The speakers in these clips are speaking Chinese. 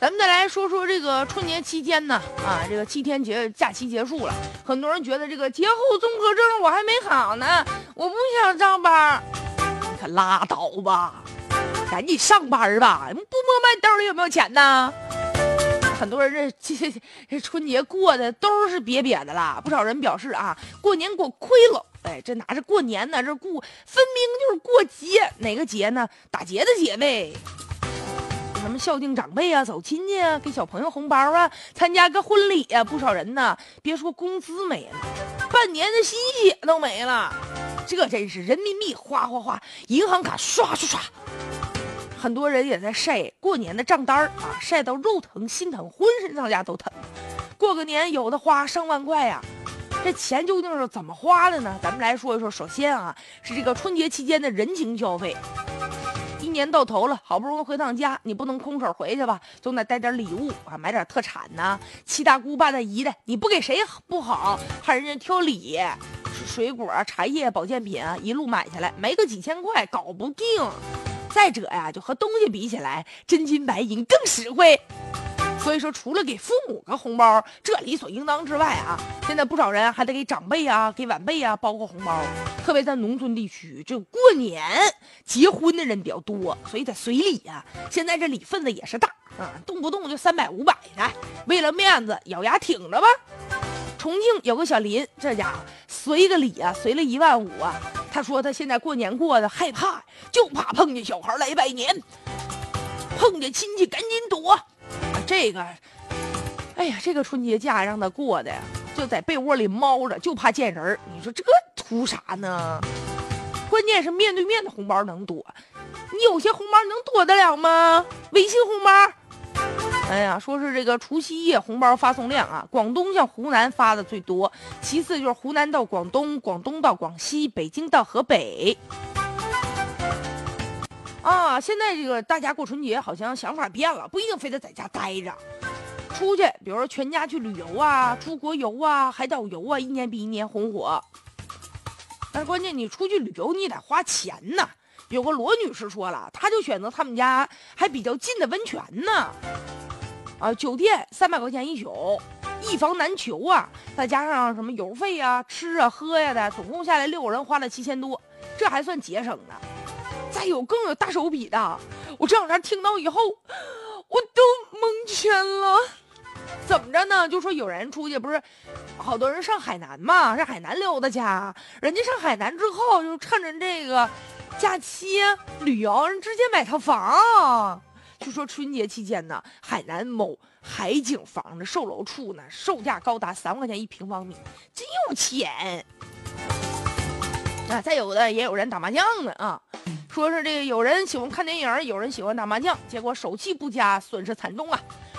咱们再来说说这个春节期间呢，啊，这个七天节假期结束了，很多人觉得这个节后综合症我还没好呢，我不想上班。你可拉倒吧，赶紧上班吧，不摸摸兜里有没有钱呢？很多人这这这春节过的都是瘪瘪的啦，不少人表示啊，过年过亏了。哎，这哪是过年呢？这过分明就是过节，哪个节呢？打劫的劫呗。什么孝敬长辈啊，走亲戚啊，给小朋友红包啊，参加个婚礼啊，不少人呢，别说工资没了，半年的心血都没了。这真是人民币哗哗哗，银行卡刷刷刷。很多人也在晒过年的账单啊，晒到肉疼心疼，浑身上下都疼。过个年有的花上万块呀。这钱究竟是怎么花的呢？咱们来说一说。首先啊，是这个春节期间的人情消费。年到头了，好不容易回趟家，你不能空手回去吧？总得带点礼物啊，买点特产呐。七大姑八大姨的，你不给谁不好？还人家挑礼，水果、茶叶、保健品啊，一路买下来，没个几千块搞不定。再者呀，就和东西比起来，真金白银更实惠。所以说，除了给父母个红包，这理所应当之外啊，现在不少人还得给长辈啊、给晚辈啊包个红包。特别在农村地区，这过年结婚的人比较多，所以得随礼呀，现在这礼份子也是大啊，动不动就三百五百的。为了面子，咬牙挺着吧。重庆有个小林，这家伙随个礼啊，随了一万五啊。他说他现在过年过的害怕，就怕碰见小孩来拜年，碰见亲戚赶紧躲。这个，哎呀，这个春节假让他过的呀，就在被窝里猫着，就怕见人你说这图啥呢？关键是面对面的红包能躲，你有些红包能躲得了吗？微信红包。哎呀，说是这个除夕夜红包发送量啊，广东向湖南发的最多，其次就是湖南到广东，广东到广西，北京到河北。啊，现在这个大家过春节好像想法变了，不一定非得在家待着，出去，比如说全家去旅游啊，出国游啊，海岛游啊，一年比一年红火。但关键你出去旅游，你得花钱呢。有个罗女士说了，她就选择他们家还比较近的温泉呢，啊，酒店三百块钱一宿，一房难求啊，再加上什么油费啊、吃啊、喝呀的，总共下来六个人花了七千多，这还算节省呢。再有更有大手笔的，我这两天听到以后，我都蒙圈了。怎么着呢？就说有人出去，不是好多人上海南嘛，上海南溜达去。人家上海南之后，就趁着这个假期旅游，人直接买套房。就说春节期间呢，海南某海景房的售楼处呢，售价高达三万块钱一平方米，真有钱。啊，再有的也有人打麻将的啊。说是这个有人喜欢看电影，有人喜欢打麻将，结果手气不佳，损失惨重啊！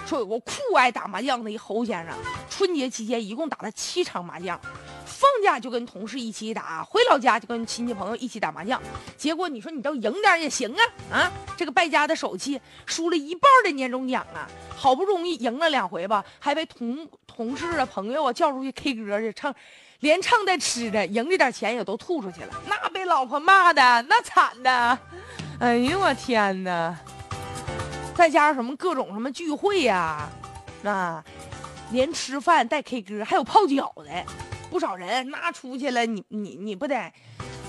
说有个酷爱打麻将的一侯先生，春节期间一共打了七场麻将，放假就跟同事一起打，回老家就跟亲戚朋友一起打麻将，结果你说你倒赢点也行啊啊！这个败家的手气，输了一半的年终奖啊！好不容易赢了两回吧，还被同同事啊朋友啊叫出去 K 歌去唱。连唱带吃的，赢这点钱也都吐出去了，那被老婆骂的那惨的，哎呦我天哪！再加上什么各种什么聚会呀，啊，连吃饭带 K 歌，还有泡脚的，不少人那出去了，你你你不得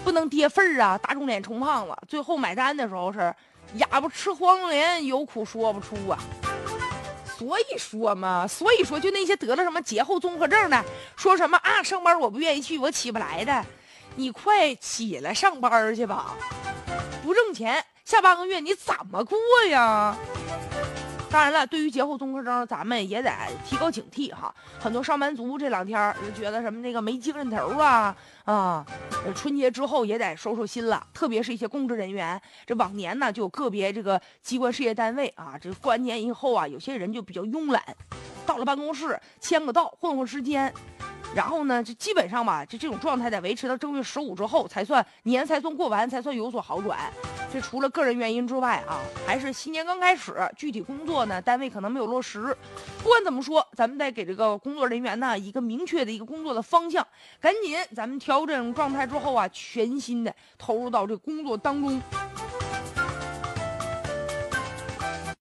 不能跌份儿啊，打肿脸充胖子，最后买单的时候是哑巴吃黄连，有苦说不出啊。所以说嘛，所以说就那些得了什么节后综合症的，说什么啊上班我不愿意去，我起不来的，你快起来上班去吧，不挣钱，下半个月你怎么过呀？当然了，对于节后综合征，咱们也得提高警惕哈。很多上班族这两天就觉得什么那个没精神头啊啊，春节之后也得收收心了。特别是一些公职人员，这往年呢就有个别这个机关事业单位啊，这过完年以后啊，有些人就比较慵懒，到了办公室签个到，混混时间。然后呢，就基本上吧，就这种状态得维持到正月十五之后才算年才算过完，才算有所好转。这除了个人原因之外啊，还是新年刚开始，具体工作呢，单位可能没有落实。不管怎么说，咱们得给这个工作人员呢一个明确的一个工作的方向，赶紧咱们调整状态之后啊，全新的投入到这工作当中。